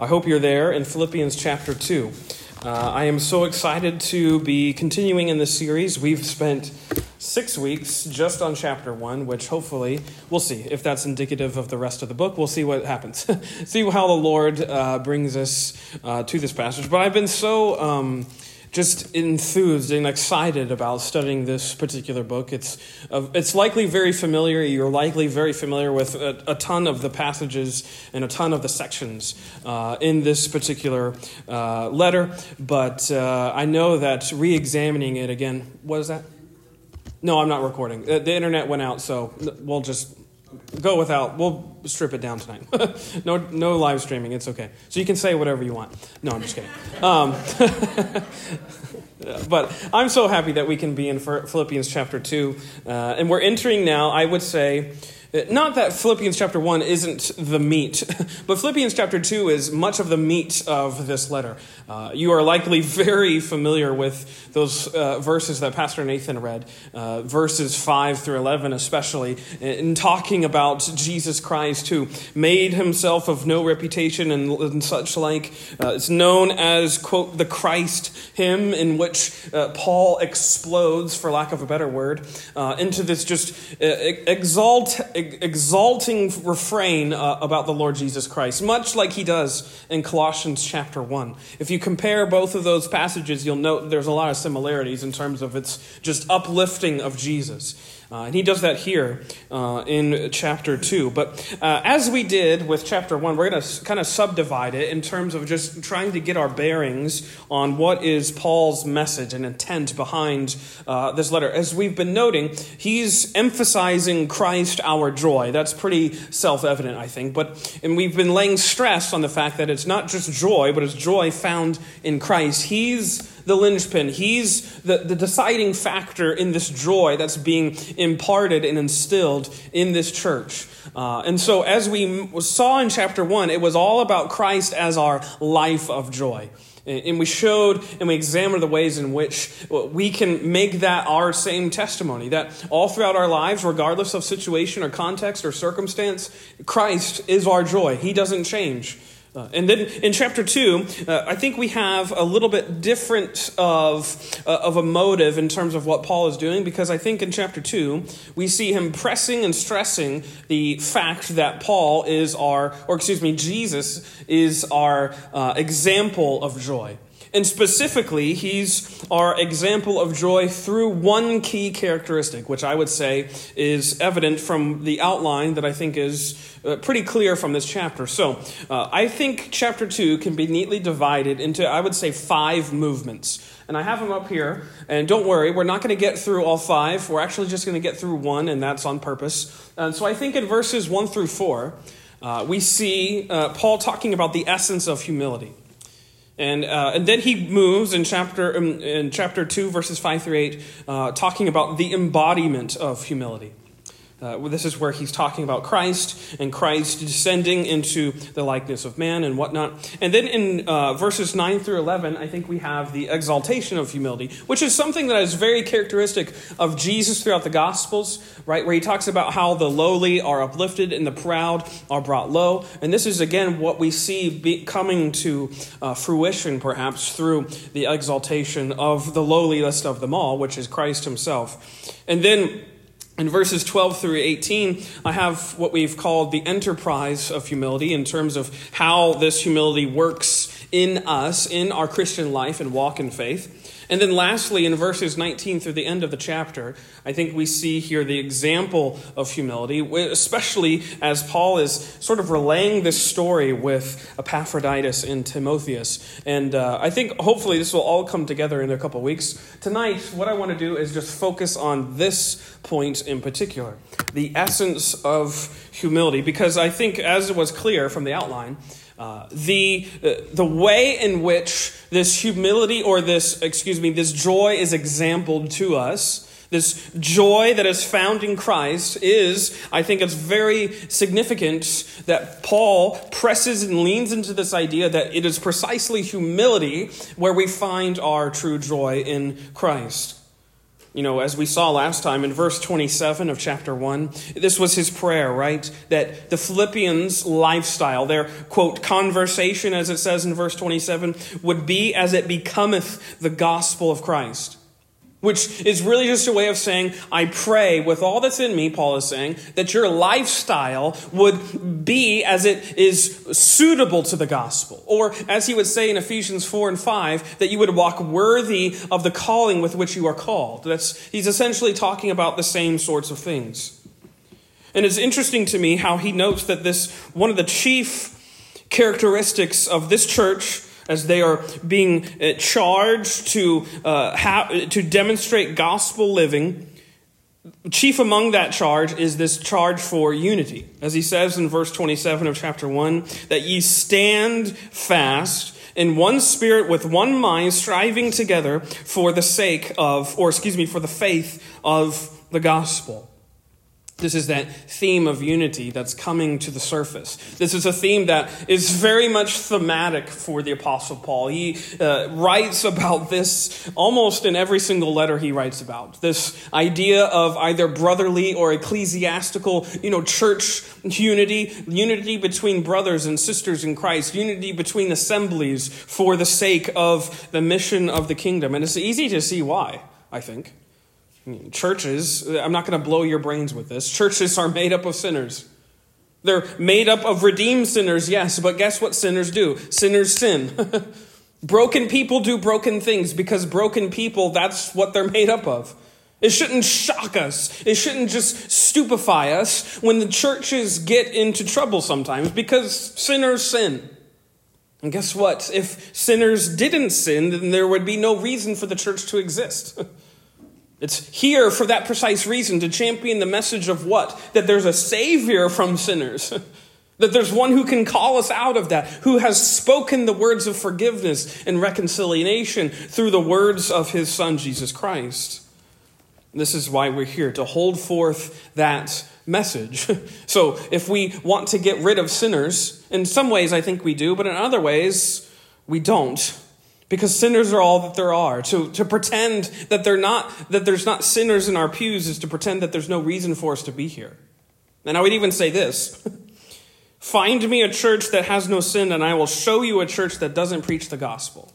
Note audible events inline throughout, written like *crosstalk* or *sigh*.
I hope you're there in Philippians chapter 2. Uh, I am so excited to be continuing in this series. We've spent six weeks just on chapter 1, which hopefully we'll see if that's indicative of the rest of the book. We'll see what happens. *laughs* see how the Lord uh, brings us uh, to this passage. But I've been so. Um, just enthused and excited about studying this particular book. It's, uh, it's likely very familiar. You're likely very familiar with a, a, ton of the passages and a ton of the sections uh, in this particular uh, letter. But uh, I know that re examining it again, what is that? No, I'm not recording. The, the internet went out, so we'll just go without. We'll strip it down tonight. *laughs* no, no live streaming. It's okay. So you can say whatever you want. No, I'm just kidding. Um, *laughs* but I'm so happy that we can be in Philippians chapter two, uh, and we're entering now. I would say not that Philippians chapter 1 isn't the meat, *laughs* but Philippians chapter 2 is much of the meat of this letter. Uh, you are likely very familiar with those uh, verses that Pastor Nathan read, uh, verses 5 through 11, especially, in talking about Jesus Christ, who made himself of no reputation and, and such like. Uh, it's known as, quote, the Christ hymn, in which uh, Paul explodes, for lack of a better word, uh, into this just exalt exalting refrain uh, about the Lord Jesus Christ, much like he does in Colossians chapter 1. If you compare both of those passages, you'll note there's a lot of similarities in terms of its just uplifting of Jesus. Uh, and he does that here uh, in chapter 2. But uh, as we did with chapter 1, we're going to kind of subdivide it in terms of just trying to get our bearings on what is Paul's message and intent behind uh, this letter. As we've been noting, he's emphasizing Christ our joy. That's pretty self evident, I think. But and we've been laying stress on the fact that it's not just joy, but it's joy found in Christ. He's the linchpin. He's the, the deciding factor in this joy that's being imparted and instilled in this church. Uh, and so, as we saw in chapter 1, it was all about Christ as our life of joy. And we showed and we examined the ways in which we can make that our same testimony. That all throughout our lives, regardless of situation or context or circumstance, Christ is our joy. He doesn't change. Uh, and then in chapter 2, uh, I think we have a little bit different of, uh, of a motive in terms of what Paul is doing, because I think in chapter 2, we see him pressing and stressing the fact that Paul is our, or excuse me, Jesus is our uh, example of joy. And specifically, he's our example of joy through one key characteristic, which I would say is evident from the outline that I think is uh, pretty clear from this chapter. So, uh, I think chapter 2 can be neatly divided into, I would say, five movements. And I have them up here. And don't worry, we're not going to get through all five. We're actually just going to get through one, and that's on purpose. And so I think in verses 1 through 4, uh, we see uh, Paul talking about the essence of humility. And, uh, and then he moves in chapter, um, in chapter 2, verses 5 through 8, uh, talking about the embodiment of humility. Uh, this is where he's talking about Christ and Christ descending into the likeness of man and whatnot. And then in uh, verses 9 through 11, I think we have the exaltation of humility, which is something that is very characteristic of Jesus throughout the Gospels, right? Where he talks about how the lowly are uplifted and the proud are brought low. And this is, again, what we see coming to uh, fruition, perhaps, through the exaltation of the lowliest of them all, which is Christ himself. And then in verses 12 through 18, I have what we've called the enterprise of humility in terms of how this humility works in us, in our Christian life and walk in faith. And then lastly, in verses 19 through the end of the chapter, I think we see here the example of humility, especially as Paul is sort of relaying this story with Epaphroditus and Timotheus. And uh, I think hopefully this will all come together in a couple weeks. Tonight, what I want to do is just focus on this point in particular the essence of humility, because I think, as it was clear from the outline, uh, the, uh, the way in which this humility or this, excuse me, this joy is exampled to us, this joy that is found in Christ is, I think it's very significant that Paul presses and leans into this idea that it is precisely humility where we find our true joy in Christ. You know, as we saw last time in verse 27 of chapter 1, this was his prayer, right? That the Philippians' lifestyle, their, quote, conversation, as it says in verse 27, would be as it becometh the gospel of Christ which is really just a way of saying, I pray with all that's in me, Paul is saying, that your lifestyle would be as it is suitable to the gospel. Or, as he would say in Ephesians 4 and 5, that you would walk worthy of the calling with which you are called. That's, he's essentially talking about the same sorts of things. And it's interesting to me how he notes that this, one of the chief characteristics of this church, as they are being uh, charged to, uh, ha- to demonstrate gospel living. Chief among that charge is this charge for unity. As he says in verse 27 of chapter 1, that ye stand fast in one spirit with one mind, striving together for the sake of, or excuse me, for the faith of the gospel. This is that theme of unity that's coming to the surface. This is a theme that is very much thematic for the Apostle Paul. He uh, writes about this almost in every single letter he writes about. This idea of either brotherly or ecclesiastical, you know, church unity, unity between brothers and sisters in Christ, unity between assemblies for the sake of the mission of the kingdom. And it's easy to see why, I think. Churches, I'm not going to blow your brains with this. Churches are made up of sinners. They're made up of redeemed sinners, yes, but guess what sinners do? Sinners sin. *laughs* broken people do broken things because broken people, that's what they're made up of. It shouldn't shock us. It shouldn't just stupefy us when the churches get into trouble sometimes because sinners sin. And guess what? If sinners didn't sin, then there would be no reason for the church to exist. *laughs* It's here for that precise reason to champion the message of what? That there's a Savior from sinners. *laughs* that there's one who can call us out of that, who has spoken the words of forgiveness and reconciliation through the words of his Son, Jesus Christ. This is why we're here, to hold forth that message. *laughs* so if we want to get rid of sinners, in some ways I think we do, but in other ways we don't because sinners are all that there are. To, to pretend that, they're not, that there's not sinners in our pews is to pretend that there's no reason for us to be here. And I would even say this *laughs* Find me a church that has no sin, and I will show you a church that doesn't preach the gospel.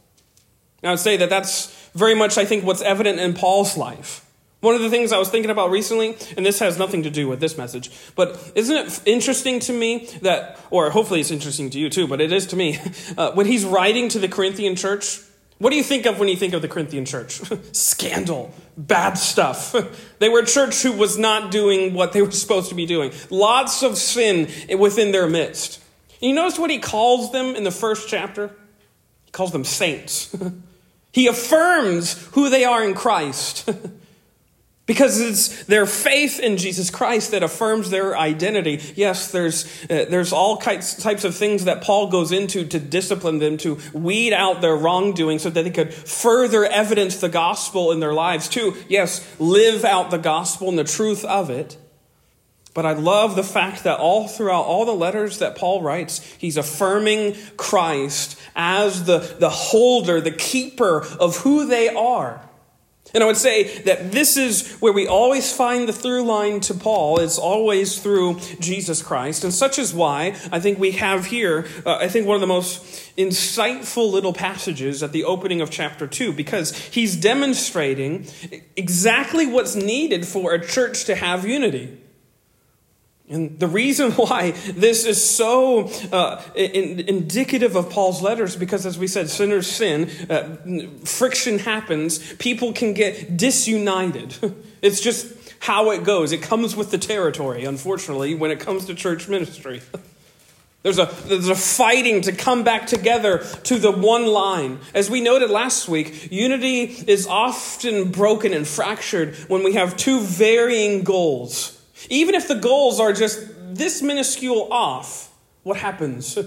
I would say that that's very much, I think, what's evident in Paul's life. One of the things I was thinking about recently, and this has nothing to do with this message, but isn't it interesting to me that, or hopefully it's interesting to you too, but it is to me, *laughs* uh, when he's writing to the Corinthian church, what do you think of when you think of the Corinthian church? *laughs* Scandal, bad stuff. *laughs* they were a church who was not doing what they were supposed to be doing. Lots of sin within their midst. you notice what he calls them in the first chapter? He calls them saints. *laughs* he affirms who they are in Christ. Because it's their faith in Jesus Christ that affirms their identity. Yes, there's, uh, there's all types of things that Paul goes into to discipline them, to weed out their wrongdoing so that they could further evidence the gospel in their lives. To, yes, live out the gospel and the truth of it. But I love the fact that all throughout all the letters that Paul writes, he's affirming Christ as the, the holder, the keeper of who they are. And I would say that this is where we always find the through line to Paul. It's always through Jesus Christ. And such is why I think we have here, uh, I think, one of the most insightful little passages at the opening of chapter 2, because he's demonstrating exactly what's needed for a church to have unity. And the reason *laughs* why this is so uh, in, indicative of Paul's letters, because as we said, sinners sin, uh, friction happens, people can get disunited. *laughs* It's just how it goes. It comes with the territory, unfortunately, when it comes to church ministry. *laughs* There's a, there's a fighting to come back together to the one line. As we noted last week, unity is often broken and fractured when we have two varying goals. Even if the goals are just this minuscule off, what happens?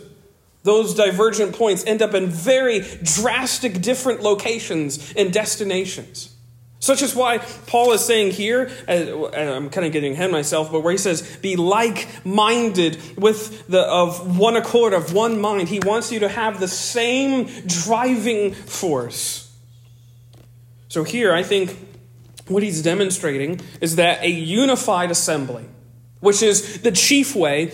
Those divergent points end up in very drastic different locations and destinations. Such is why Paul is saying here, uh, I'm kind of getting ahead myself, but where he says, be like minded with the, of one accord, of one mind. He wants you to have the same driving force. So here, I think what he's demonstrating is that a unified assembly, which is the chief way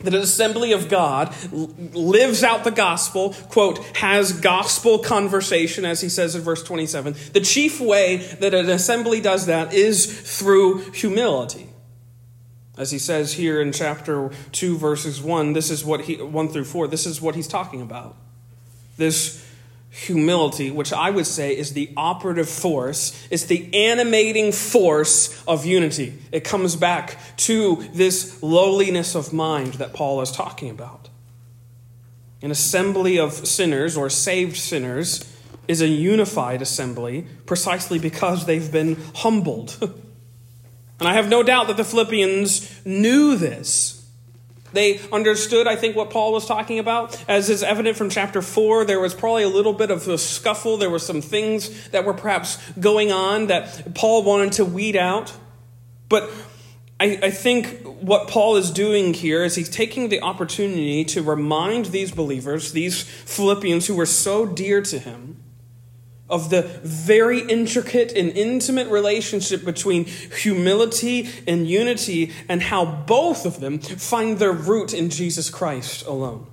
that an assembly of God lives out the gospel, quote, has gospel conversation, as he says in verse 27. The chief way that an assembly does that is through humility. As he says here in chapter 2, verses 1, this is what he, 1 through 4, this is what he's talking about. This humility, which I would say is the operative force, is the animating force of unity. It comes back to this lowliness of mind that Paul is talking about. An assembly of sinners or saved sinners is a unified assembly precisely because they've been humbled. *laughs* and I have no doubt that the Philippians knew this. They understood, I think, what Paul was talking about. As is evident from chapter 4, there was probably a little bit of a scuffle. There were some things that were perhaps going on that Paul wanted to weed out. But I, I think what Paul is doing here is he's taking the opportunity to remind these believers, these Philippians who were so dear to him, of the very intricate and intimate relationship between humility and unity, and how both of them find their root in Jesus Christ alone.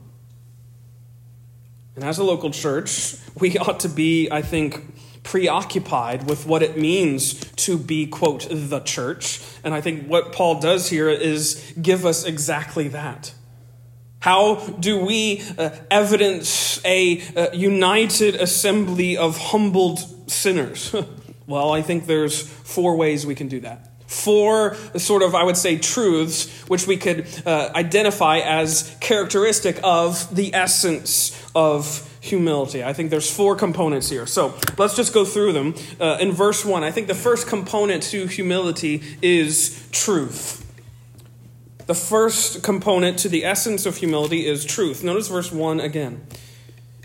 And as a local church, we *laughs* ought to be, I think, preoccupied with what it means to be, quote, the church. And I think what Paul does here is give us exactly that. How do we uh, evidence a uh, united assembly of humbled sinners? *laughs* well, I think there's four ways we can do that. Four sort of, I would say, truths which we could uh, identify as characteristic of the essence of humility. I think there's four components here. So let's just go through them. Uh, in verse 1, I think the first component to humility is truth. The first component to the essence of humility is truth. Notice verse 1 again.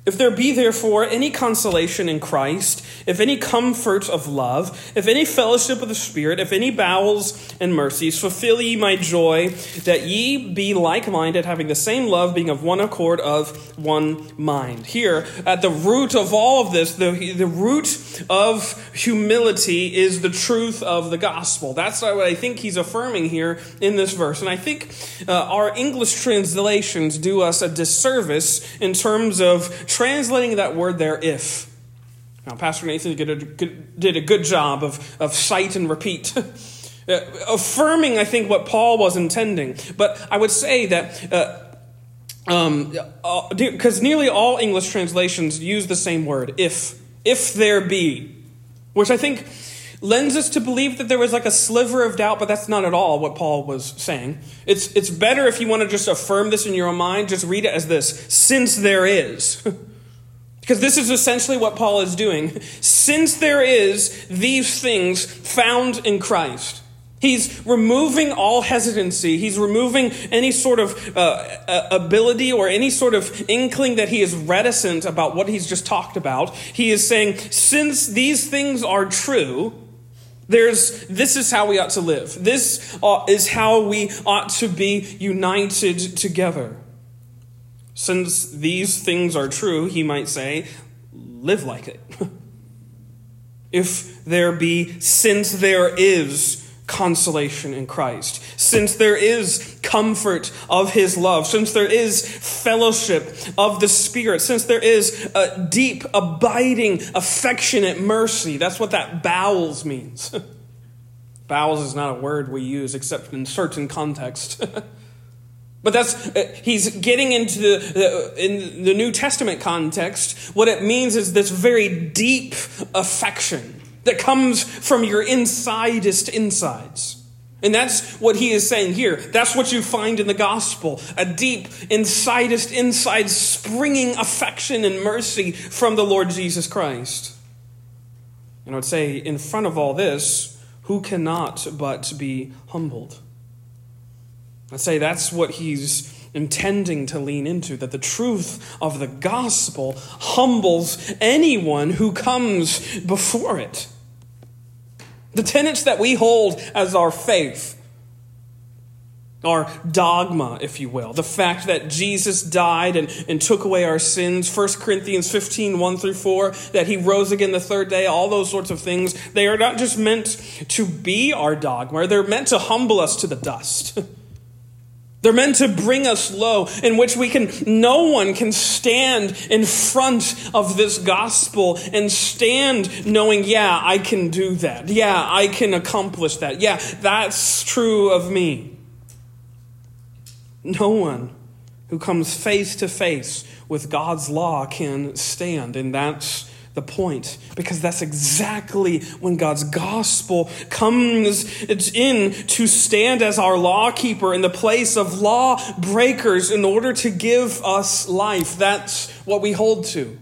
If there be therefore any consolation in Christ, if any comfort of love, if any fellowship of the Spirit, if any bowels and mercies, fulfill ye my joy, that ye be like minded, having the same love, being of one accord, of one mind. Here, at the root of all of this, the, the root of humility is the truth of the gospel. That's what I think he's affirming here in this verse. And I think uh, our English translations do us a disservice in terms of translating that word there, if. Now, Pastor Nathan did a good, job of, of cite and repeat. *laughs* Uh, affirming, I think, what Paul was intending. But I would say that uh, because um, uh, nearly all English translations use the same word, if, if there be, which I think lends us to believe that there was like a sliver of doubt, but that's not at all what Paul was saying. It's, it's better if you want to just affirm this in your own mind, just read it as this since there is. *laughs* Because this is essentially what Paul is doing. Since there is these things found in Christ, he's removing all hesitancy. He's removing any sort of uh, ability or any sort of inkling that he is reticent about what he's just talked about. He is saying, since these things are true, there's, this is how we ought to live. This uh, is how we ought to be united together. Since these things are true, he might say, live like it. *laughs* if there be, since there is consolation in Christ, since there is comfort of his love, since there is fellowship of the Spirit, since there is a deep, abiding, affectionate mercy. That's what that bowels means. *laughs* bowels is not a word we use except in certain context. *laughs* But that's, uh, he's getting into the, in the New Testament context, what it means is this very deep affection that comes from your insidest insides. And that's what he is saying here. That's what you find in the gospel a deep, insidest, inside springing affection and mercy from the Lord Jesus Christ. And I would say, in front of all this, who cannot but be humbled? I'd say that's what he's intending to lean into that the truth of the gospel humbles anyone who comes before it. The tenets that we hold as our faith our dogma, if you will. The fact that Jesus died and, and took away our sins. 1 Corinthians 15, 1 through 4, that he rose again the third day, all those sorts of things. They are not just meant to be our dogma, they're meant to humble us to the dust. *laughs* They're meant to bring us low, in which we can, no one can stand in front of this gospel and stand knowing, yeah, I can do that. Yeah, I can accomplish that. Yeah, that's true of me. No one who comes face to face with God's law can stand, and that's the point because that's exactly when God's gospel comes in to stand as our law keeper in the place of law breakers in order to give us life. That's what we hold to.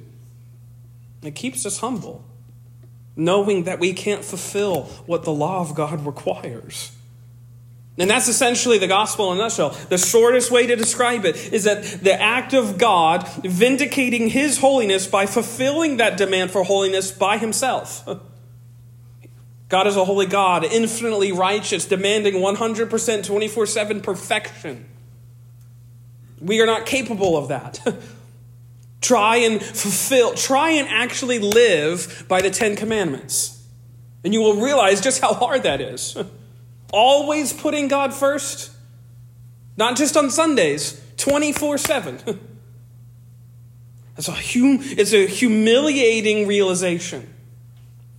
It keeps us humble, knowing that we can't fulfill what the law of God requires. And that's essentially the gospel in a nutshell. The shortest way to describe it is that the act of God vindicating his holiness by fulfilling that demand for holiness by himself. *laughs* God is a holy God, infinitely righteous, demanding 100% 24 7 perfection. We are not capable of that. *laughs* try and fulfill, try and actually live by the Ten Commandments. And you will realize just how hard that is. *laughs* always putting God first, not just on Sundays, 24 7. *laughs* It's a, hum- it's a humiliating realization.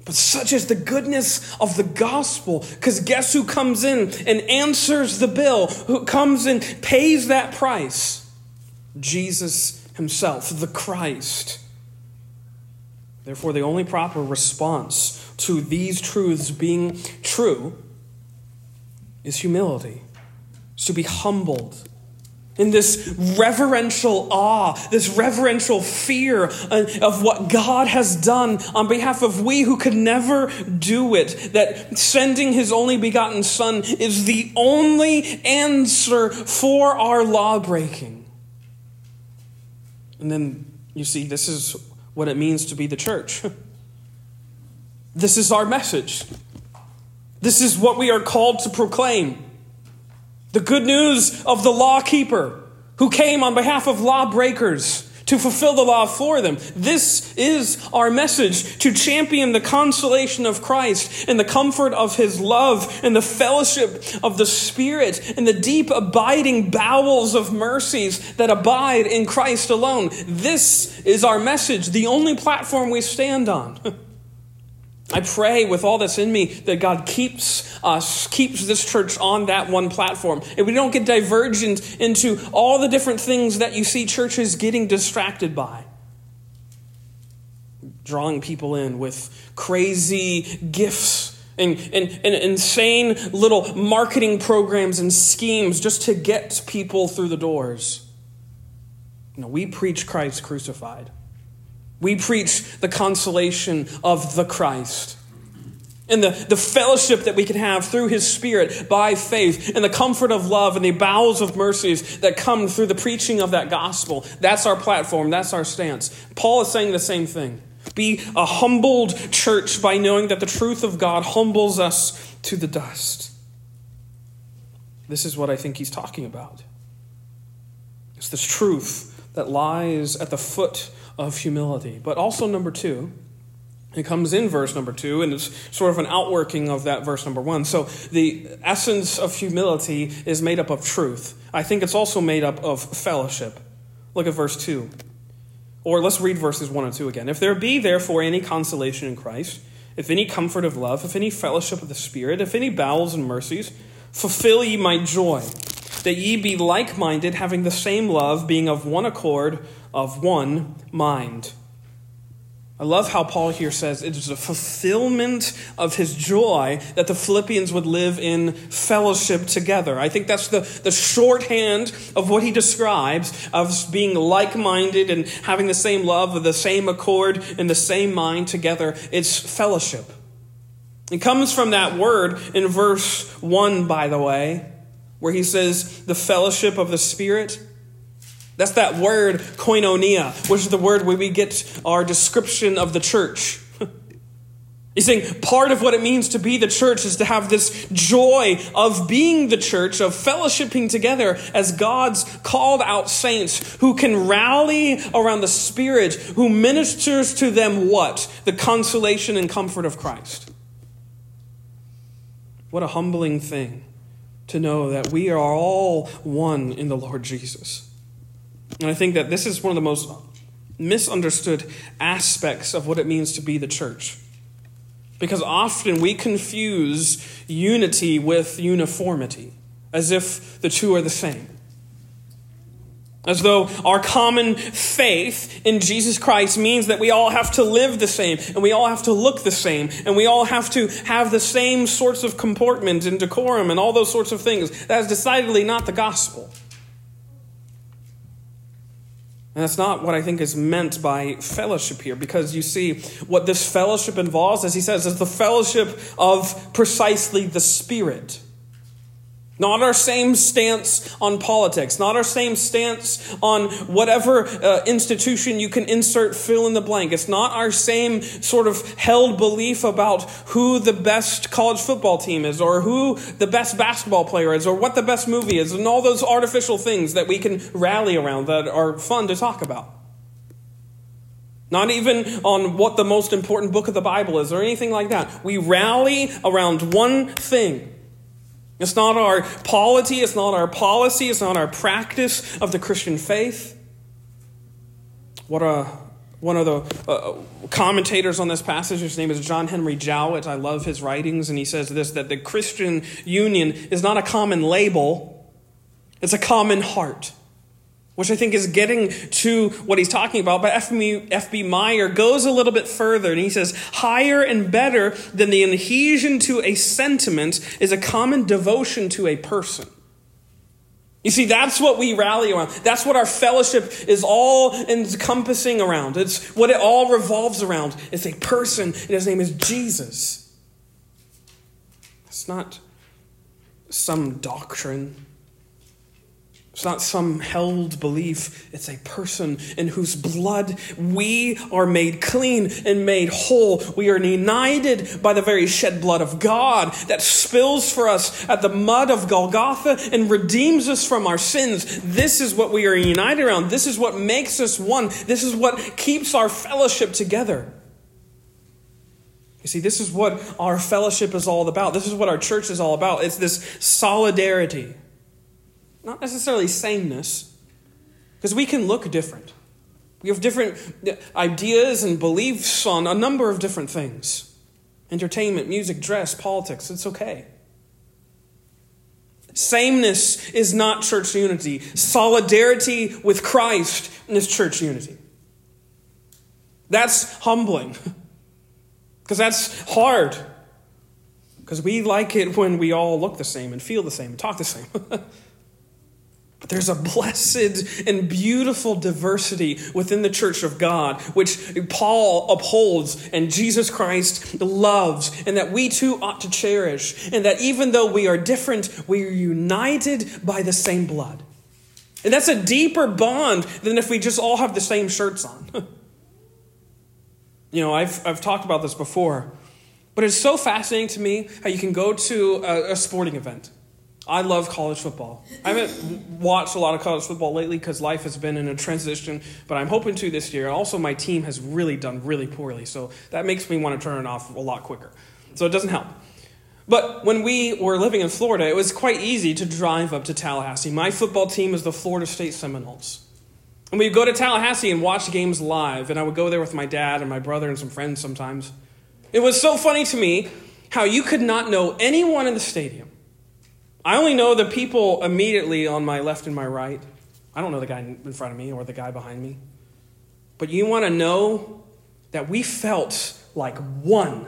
But such is the goodness of the gospel. Because guess who comes in and answers the bill? Who comes and pays that price? Jesus himself, the Christ. Therefore, the only proper response to these truths being true is humility, to be humbled. In this reverential awe, this reverential fear of what God has done on behalf of we who could never do it, that sending his only begotten Son is the only answer for our law breaking. And then you see, this is what it means to be the church. *laughs* This is our message. This is what we are called to proclaim. The good news of the law keeper who came on behalf of lawbreakers to fulfill the law for them. This is our message to champion the consolation of Christ and the comfort of his love and the fellowship of the Spirit and the deep abiding bowels of mercies that abide in Christ alone. This is our message, the only platform we stand on. *laughs* I pray with all that's in me that God keeps us, keeps this church on that one platform. And we don't get divergent into all the different things that you see churches getting distracted by. Drawing people in with crazy gifts and, and, and insane little marketing programs and schemes just to get people through the doors. Know, we preach Christ crucified. We preach the consolation of the Christ and the, the fellowship that we can have through his spirit by faith and the comfort of love and the bowels of mercies that come through the preaching of that gospel. That's our platform, that's our stance. Paul is saying the same thing. Be a humbled church by knowing that the truth of God humbles us to the dust. This is what I think he's talking about. It's this truth that lies at the foot of humility. But also, number two, it comes in verse number two, and it's sort of an outworking of that verse number one. So, the essence of humility is made up of truth. I think it's also made up of fellowship. Look at verse two. Or let's read verses one and two again. If there be therefore any consolation in Christ, if any comfort of love, if any fellowship of the Spirit, if any bowels and mercies, fulfill ye my joy, that ye be like minded, having the same love, being of one accord of one mind. I love how Paul here says it is a fulfillment of his joy that the Philippians would live in fellowship together. I think that's the, the shorthand of what he describes of being like minded and having the same love, the same accord, and the same mind together. It's fellowship. It comes from that word in verse 1, by the way, where he says, the fellowship of the Spirit. That's that word koinonia, which is the word where we get our description of the church. *laughs* He's saying part of what it means to be the church is to have this joy of being the church, of fellowshipping together as God's called out saints who can rally around the Spirit, who ministers to them what? The consolation and comfort of Christ. What a humbling thing to know that we are all one in the Lord Jesus. And I think that this is one of the most misunderstood aspects of what it means to be the church. Because often we confuse unity with uniformity, as if the two are the same. As though our common faith in Jesus Christ means that we all have to live the same, and we all have to look the same, and we all have to have the same sorts of comportment and decorum and all those sorts of things. That is decidedly not the gospel. And that's not what I think is meant by fellowship here, because you see, what this fellowship involves, as he says, is the fellowship of precisely the Spirit. Not our same stance on politics, not our same stance on whatever uh, institution you can insert fill in the blank. It's not our same sort of held belief about who the best college football team is, or who the best basketball player is, or what the best movie is, and all those artificial things that we can rally around that are fun to talk about. Not even on what the most important book of the Bible is, or anything like that. We rally around one thing it's not our polity, it's not our policy, it's not our practice of the Christian faith. What a one of the uh, commentators on this passage, his name is John Henry Jowett. I love his writings, and he says this that the Christian union is not a common label, it's a common heart which I think is getting to what he's talking about. But F.B. Meyer goes a little bit further and he says, higher and better than the adhesion to a sentiment is a common devotion to a person. You see, that's what we rally around. That's what our fellowship is all encompassing around. It's what it all revolves around. It's a person, and his name is Jesus. It's not some doctrine. It's not some held belief. It's a person in whose blood we are made clean and made whole. We are united by the very shed blood of God that spills for us at the mud of Golgotha and redeems us from our sins. This is what we are united around. This is what makes us one. This is what keeps our fellowship together. You see, this is what our fellowship is all about. This is what our church is all about. It's this solidarity. Not necessarily sameness, because we can look different. We have different uh, ideas and beliefs on a number of different things entertainment, music, dress, politics. It's okay. Sameness is not church unity. Solidarity with Christ is church unity. That's humbling. *laughs* Because that's hard. Because we like it when we all look the same and feel the same and talk the same. *laughs* There's a blessed and beautiful diversity within the church of God, which Paul upholds and Jesus Christ loves, and that we too ought to cherish. And that even though we are different, we are united by the same blood. And that's a deeper bond than if we just all have the same shirts on. *laughs* you know, I've, I've talked about this before, but it's so fascinating to me how you can go to a, a sporting event I love college football. I haven't watched a lot of college football lately because life has been in a transition, but I'm hoping to this year. Also, my team has really done really poorly, so that makes me want to turn it off a lot quicker. So it doesn't help. But when we were living in Florida, it was quite easy to drive up to Tallahassee. My football team is the Florida State Seminoles. And we'd go to Tallahassee and watch games live, and I would go there with my dad and my brother and some friends sometimes. It was so funny to me how you could not know anyone in the stadium I only know the people immediately on my left and my right. I don't know the guy in front of me or the guy behind me. But you want to know that we felt like one.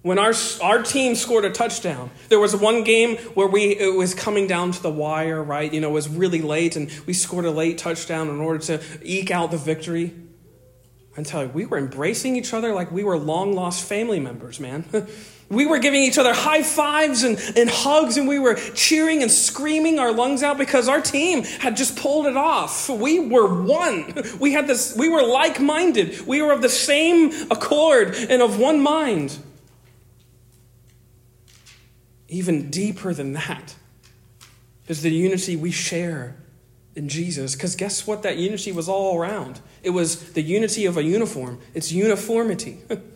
When our, our team scored a touchdown, there was one game where we it was coming down to the wire, right? You know, it was really late, and we scored a late touchdown in order to eke out the victory. I'm telling you, we were embracing each other like we were long lost family members, man. *laughs* We were giving each other high fives and, and hugs, and we were cheering and screaming our lungs out because our team had just pulled it off. We were one. We had this, we were like minded. We were of the same accord and of one mind. even deeper than that is the unity we share in Jesus. Because guess what? That unity was all around. It was the unity of a uniform, it's uniformity. *laughs*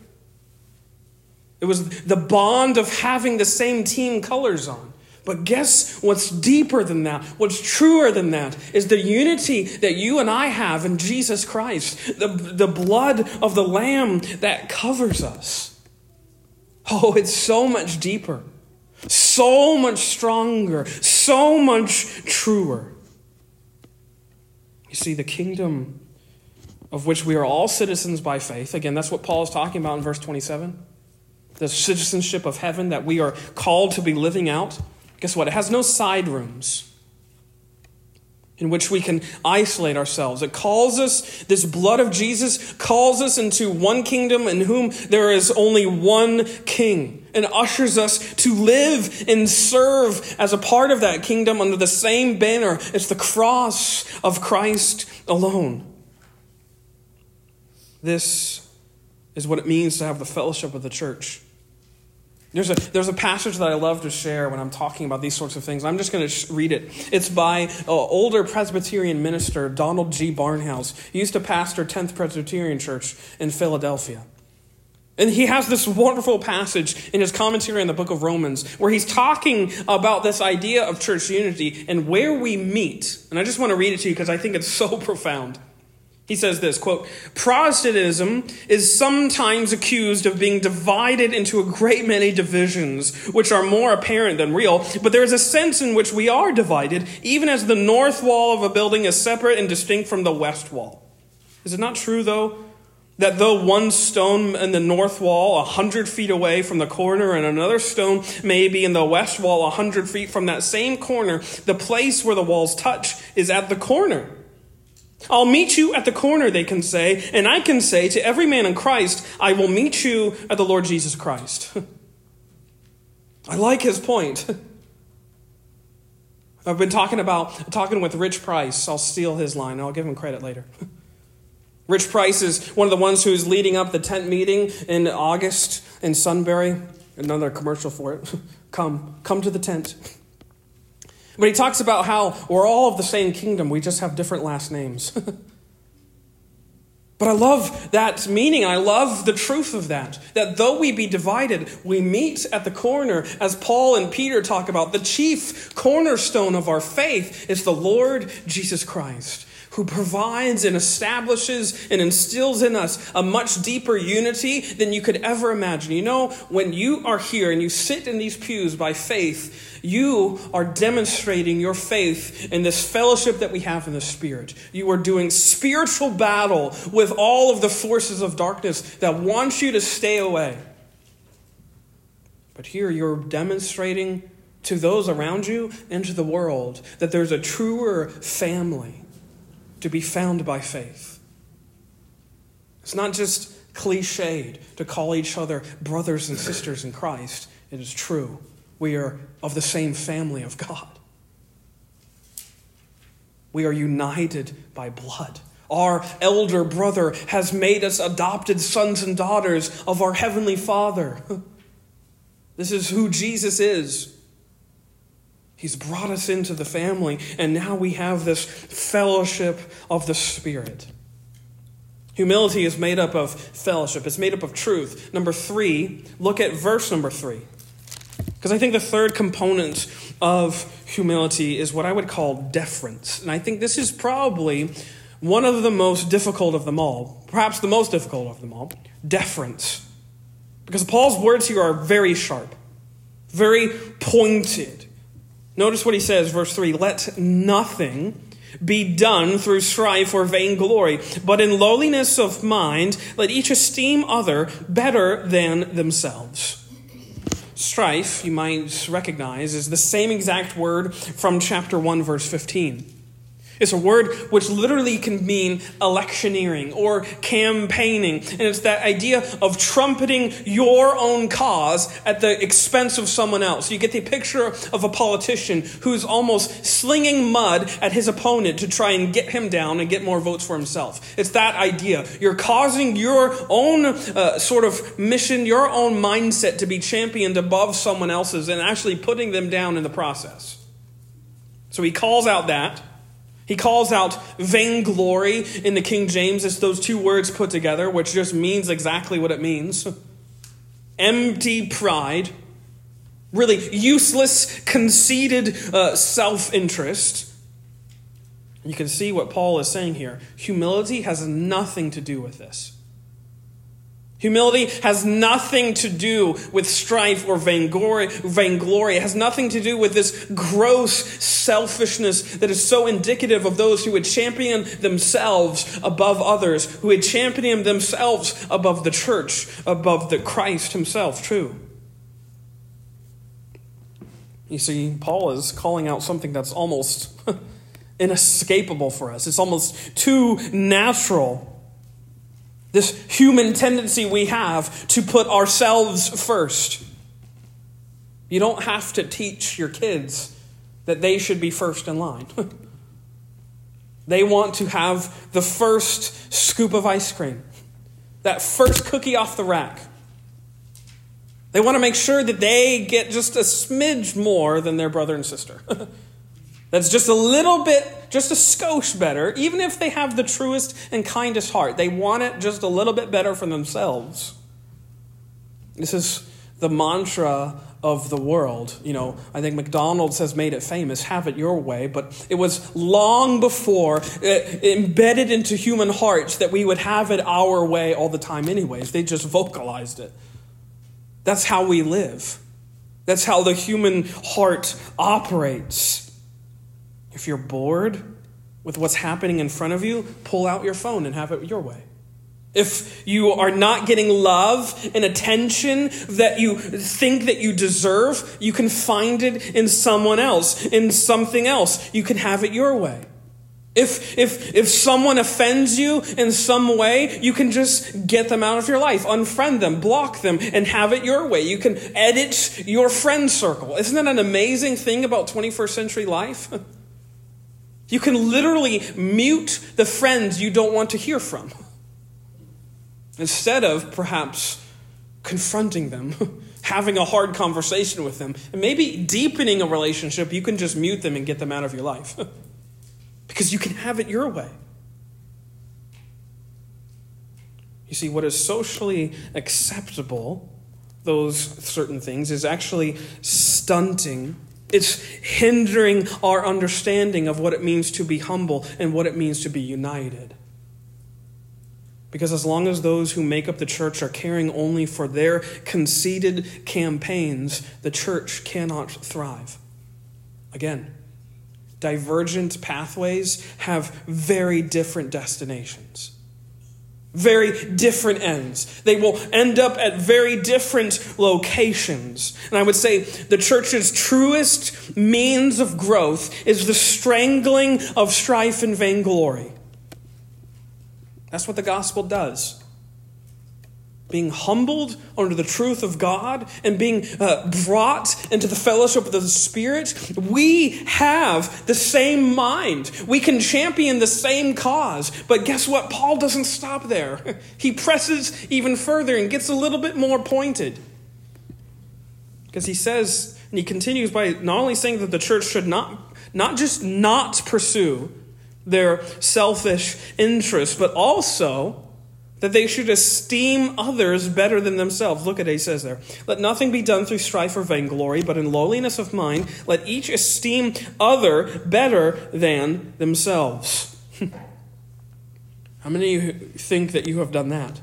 it was the bond of having the same team colors on. But guess what's deeper than that? What's truer than that is the unity that you and I have in Jesus Christ, the, the blood of the Lamb that covers us. Oh, it's so much deeper, so much stronger, so much truer. You see, the kingdom of which we are all citizens by faith, again, that's what Paul is talking about in verse 27. The citizenship of heaven that we are called to be living out. Guess what? It has no side rooms in which we can isolate ourselves. It calls us, this blood of Jesus calls us into one kingdom in whom there is only one king and ushers us to live and serve as a part of that kingdom under the same banner. It's the cross of Christ alone. This is what it means to have the fellowship of the church. There's a, there's a passage that I love to share when I'm talking about these sorts of things. I'm just going to sh- read it. It's by an older Presbyterian minister, Donald G. Barnhouse. He used to pastor 10th Presbyterian Church in Philadelphia. And he has this wonderful passage in his commentary on the book of Romans where he's talking about this idea of church unity and where we meet. And I just want to read it to you because I think it's so *laughs* profound. He says this quote, Protestantism is sometimes accused of being divided into a great many divisions, which are more apparent than real, but there is a sense in which we are divided, even as the north wall of a building is separate and distinct from the west wall. Is it not true, though, that though one stone in the north wall, a hundred feet away from the corner, and another stone may be in the west wall, a hundred feet from that same corner, the place where the walls touch is at the corner? I'll meet you at the corner, they can say, and I can say to every man in Christ, I will meet you at the Lord Jesus Christ. *laughs* I like his point. *laughs* I've been talking about talking with Rich Price. I'll steal his line. I'll give him credit later. *laughs* Rich Price is one of the ones who's leading up the tent meeting in August in Sunbury. Another commercial for it. come, come to the tent. But he talks about how we're all of the same kingdom, we just have different last names. *laughs* but I love that meaning. I love the truth of that. That though we be divided, we meet at the corner, as Paul and Peter talk about. The chief cornerstone of our faith is the Lord Jesus Christ who provides and establishes and instills in us a much deeper unity than you could ever imagine. You know, when you are here and you sit in these pews by faith, you are demonstrating your faith in this fellowship that we have in the Spirit. You are doing spiritual battle with all of the forces of darkness that want you to stay away. But here you're demonstrating to those around you and to the world that there's a truer family to be found by faith. It's not just cliched to call each other brothers and sisters in Christ. It is true. We are of the same family of God. We are united by blood. Our elder brother has made us adopted sons and daughters of our heavenly Father. *laughs* This is who Jesus is. He's brought us into the family, and now we have this fellowship of the Spirit. Humility is made up of fellowship, it's made up of truth. Number three, look at verse number three. Because I think the third component of humility is what I would call deference. And I think this is probably one of the most difficult of them all, perhaps the most difficult of them all deference. Because Paul's words here are very sharp, very pointed. Notice what he says, verse 3 Let nothing be done through strife or vainglory, but in lowliness of mind, let each esteem other better than themselves. Strife, you might recognize, is the same exact word from chapter 1, verse 15. It's a word which literally can mean electioneering or campaigning. And it's that idea of trumpeting your own cause at the expense of someone else. You get the picture of a politician who's almost slinging mud at his opponent to try and get him down and get more votes for himself. It's that idea. You're causing your own uh, sort of mission, your own mindset to be championed above someone else's and actually putting them down in the process. So he calls out that. He calls out vainglory in the King James. It's those two words put together, which just means exactly what it means empty pride, really useless, conceited uh, self interest. You can see what Paul is saying here. Humility has nothing to do with this. Humility has nothing to do with strife or vainglory. It has nothing to do with this gross selfishness that is so indicative of those who would champion themselves above others, who would champion themselves above the church, above the Christ himself, true. You see, Paul is calling out something that's almost *laughs* inescapable for us. It's almost too natural this human tendency we have to put ourselves first. You don't have to teach your kids that they should be first in line. *laughs* they want to have the first scoop of ice cream, that first cookie off the rack. They want to make sure that they get just a smidge more than their brother and sister. *laughs* That's just a little bit, just a skosh better, even if they have the truest and kindest heart. They want it just a little bit better for themselves. This is the mantra of the world. You know, I think McDonald's has made it famous have it your way, but it was long before uh, embedded into human hearts that we would have it our way all the time, anyways. They just vocalized it. That's how we live, that's how the human heart operates. If you're bored with what's happening in front of you, pull out your phone and have it your way. If you are not getting love and attention that you think that you deserve, you can find it in someone else, in something else. You can have it your way. If, if, if someone offends you in some way, you can just get them out of your life, unfriend them, block them, and have it your way. You can edit your friend circle. Isn't that an amazing thing about 21st century life? *laughs* You can literally mute the friends you don't want to hear from. Instead of perhaps confronting them, *laughs* having a hard conversation with them, and maybe deepening a relationship, you can just mute them and get them out of your life. *laughs* because you can have it your way. You see, what is socially acceptable, those certain things, is actually stunting it's hindering our understanding of what it means to be humble and what it means to be united. Because as long as those who make up the church are caring only for their conceited campaigns, the church cannot thrive. Again, divergent pathways have very different destinations very different ends. They will end up at very different locations. And I would say the church's truest means of growth is the strangling of strife and vainglory. That's what the gospel does being humbled under the truth of God and being uh, brought into the fellowship of the Spirit, we have the same mind. We can champion the same cause. But guess what? Paul doesn't stop there. *laughs* He presses even further and gets a little bit more pointed. Because he says, and he continues by not only saying that the church should not, not just not pursue their selfish interests, but also that they should esteem others better than themselves. Look at what he says there. Let nothing be done through strife or vainglory, but in lowliness of mind, let each esteem other better than themselves. *laughs* How many of you think that you have done that?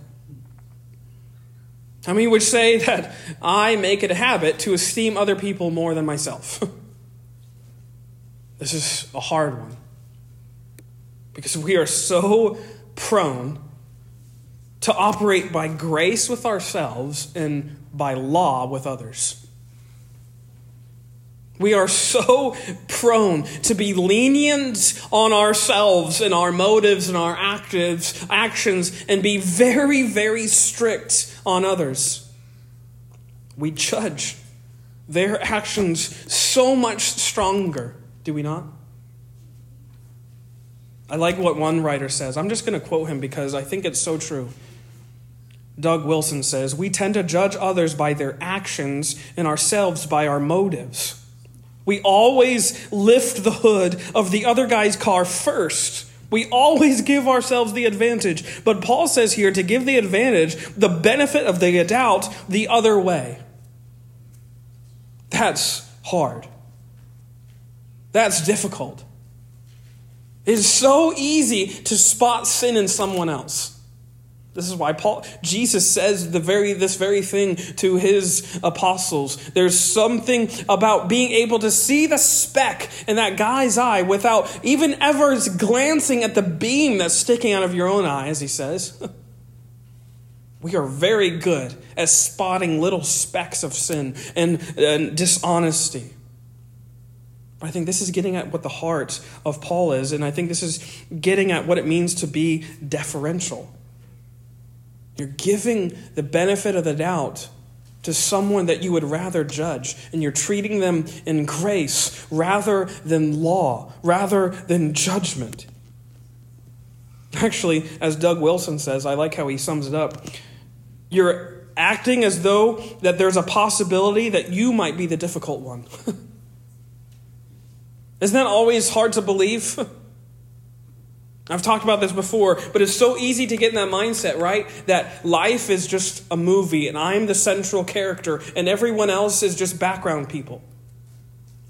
How many would say *laughs* that I make it a habit to esteem other people more than myself? *laughs* this is a hard one. Because we are so prone to operate by grace with ourselves and by law with others. We are so *laughs* prone to be lenient on ourselves and our motives and our actives, actions and be very, very strict on others. We judge their actions so much stronger, do we not? I like what one writer says. I'm just going to quote him because I think it's so true. Doug Wilson says, We tend to judge others by their actions and ourselves by our motives. We always lift the hood of the other guy's car first. We always give ourselves the advantage. But Paul says here to give the advantage, the benefit of the doubt, the other way. That's hard. That's difficult. It's so easy to spot sin in someone else. This is why Paul Jesus says the very this very thing to his apostles. There's something about being able to see the speck in that guy's eye without even ever glancing at the beam that's sticking out of your own eye, as he says. *laughs* We are very good at spotting little specks of sin and, and dishonesty. But I think this is getting at what the heart of Paul is, and I think this is getting at what it means to be deferential. You're giving the benefit of the doubt to someone that you would rather judge, and you're treating them in grace rather than law, rather than judgment. Actually, as Doug Wilson says, I like how he sums it up. You're acting as though that there's a possibility that you might be the difficult one. *laughs* Isn't that always hard to believe? *laughs* I've talked about this before, but it's so easy to get in that mindset, right? That life is just a movie and I'm the central character and everyone else is just background people.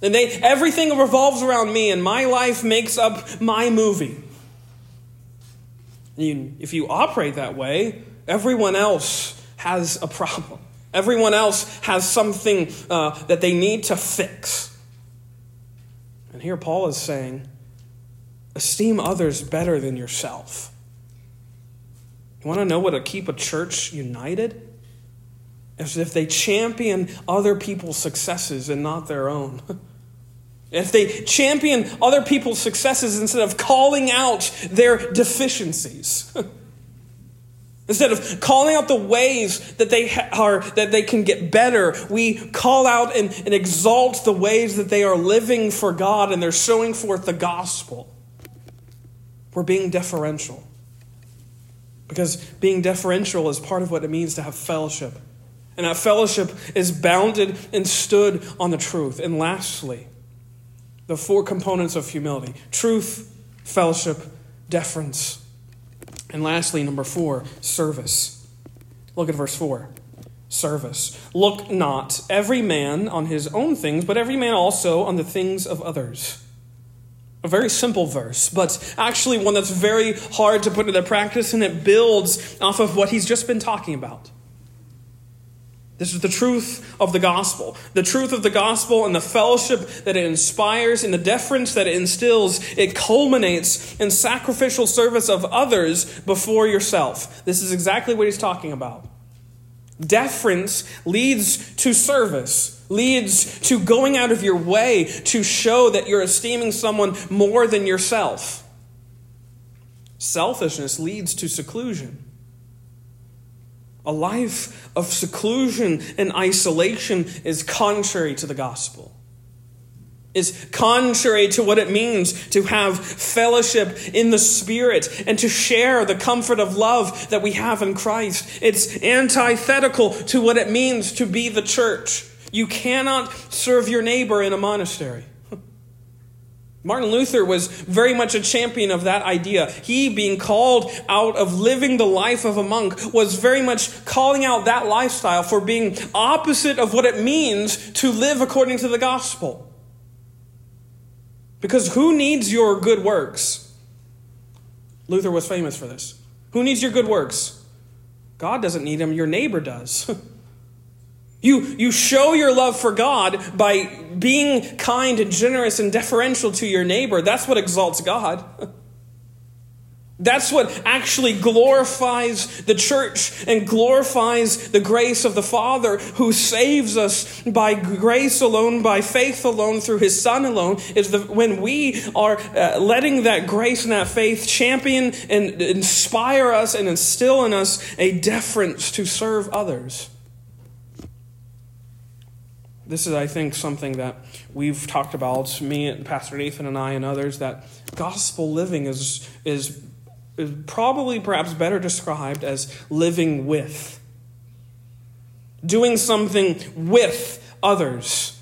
And they everything revolves around me and my life makes up my movie. You, if you operate that way, everyone else has a problem. Everyone else has something uh, that they need to fix. And here Paul is saying, Esteem others better than yourself. You want to know what to keep a church united? As if they champion other people's successes and not their own. *laughs* If they champion other people's successes instead of calling out their deficiencies. *laughs* Instead of calling out the ways that they are that they can get better, we call out and, and exalt the ways that they are living for God and they're showing forth the gospel. We're being deferential. Because being deferential is part of what it means to have fellowship. And that fellowship is bounded and stood on the truth. And lastly, the four components of humility truth, fellowship, deference. And lastly, number four, service. Look at verse 4. Service. Look not every man on his own things, but every man also on the things of others. A very simple verse, but actually one that's very hard to put into practice, and it builds off of what he's just been talking about. This is the truth of the gospel. The truth of the gospel and the fellowship that it inspires and the deference that it instills, it culminates in sacrificial service of others before yourself. This is exactly what he's talking about. Deference leads to service leads to going out of your way to show that you're esteeming someone more than yourself. Selfishness leads to seclusion. A life of seclusion and isolation is contrary to the gospel. Is contrary to what it means to have fellowship in the Spirit and to share the comfort of love that we have in Christ. It's antithetical to what it means to be the church. You cannot serve your neighbor in a monastery. *laughs* Martin Luther was very much a champion of that idea. He, being called out of living the life of a monk, was very much calling out that lifestyle for being opposite of what it means to live according to the gospel. Because who needs your good works? Luther was famous for this. Who needs your good works? God doesn't need them, your neighbor does. *laughs* You, you show your love for God by being kind and generous and deferential to your neighbor. That's what exalts God. *laughs* That's what actually glorifies the church and glorifies the grace of the Father who saves us by grace alone, by faith alone, through his Son alone. Is the, when we are uh, letting that grace and that faith champion and inspire us and instill in us a deference to serve others. This is, I think, something that we've talked about, me, and Pastor Nathan, and I, and others, that gospel living is, is is probably perhaps better described as living with. Doing something with others.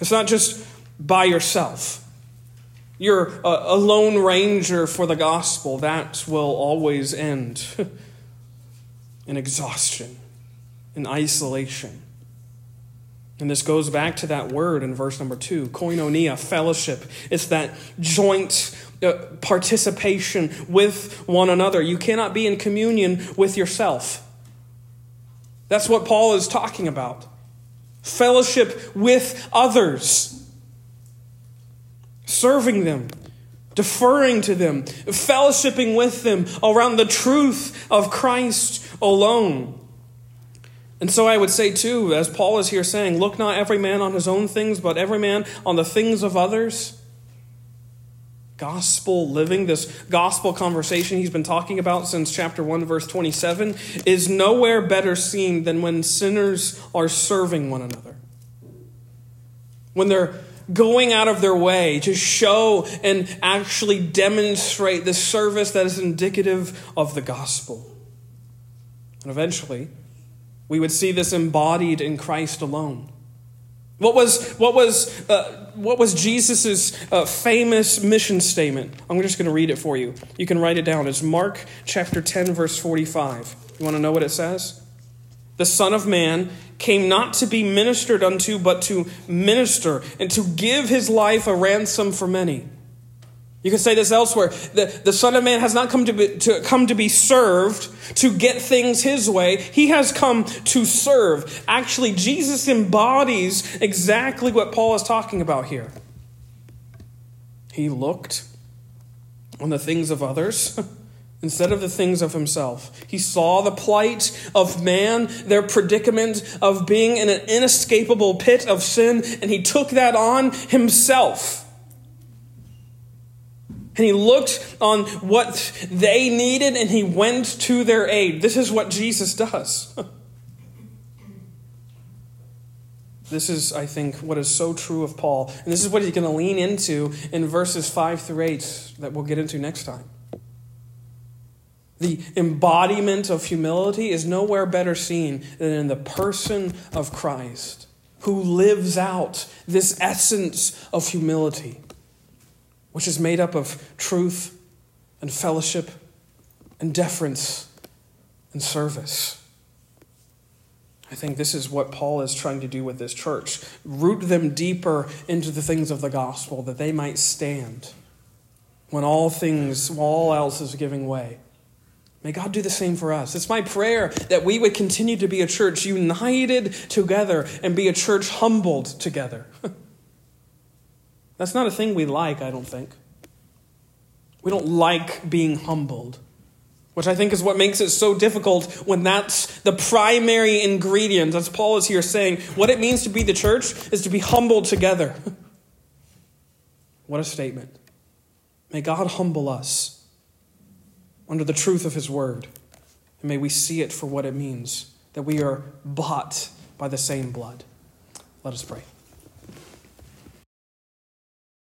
It's not just by yourself. You're a, a lone ranger for the gospel. That will always end *laughs* in exhaustion, in isolation. And this goes back to that word in verse number two koinonia, fellowship. It's that joint uh, participation with one another. You cannot be in communion with yourself. That's what Paul is talking about. Fellowship with others, serving them, deferring to them, fellowshipping with them around the truth of Christ alone. And so I would say, too, as Paul is here saying, look not every man on his own things, but every man on the things of others. Gospel living, this gospel conversation he's been talking about since chapter 1, verse 27, is nowhere better seen than when sinners are serving one another. When they're going out of their way to show and actually demonstrate the service that is indicative of the gospel. And eventually, we would see this embodied in Christ alone. What was, what was, uh, what was Jesus' uh, famous mission statement? I'm just going to read it for you. You can write it down. It's Mark chapter 10, verse 45. You want to know what it says? The Son of Man came not to be ministered unto, but to minister and to give his life a ransom for many. You can say this elsewhere. The, the Son of Man has not come to, be, to come to be served to get things his way. He has come to serve. Actually, Jesus embodies exactly what Paul is talking about here. He looked on the things of others *laughs* instead of the things of himself. He saw the plight of man, their predicament of being in an inescapable pit of sin, and he took that on himself. And he looked on what they needed and he went to their aid. This is what Jesus does. *laughs* This is, I think, what is so true of Paul. And this is what he's going to lean into in verses 5 through 8 that we'll get into next time. The embodiment of humility is nowhere better seen than in the person of Christ, who lives out this essence of humility which is made up of truth and fellowship and deference and service. I think this is what Paul is trying to do with this church root them deeper into the things of the gospel that they might stand when all things, all else is giving way. May God do the same for us. It's my prayer that we would continue to be a church united together and be a church humbled together. *laughs* That's not a thing we like, I don't think. We don't like being humbled, which I think is what makes it so difficult when that's the primary ingredient, as Paul is here saying. What it means to be the church is to be humbled together. *laughs* what a statement. May God humble us under the truth of his word. And may we see it for what it means that we are bought by the same blood. Let us pray.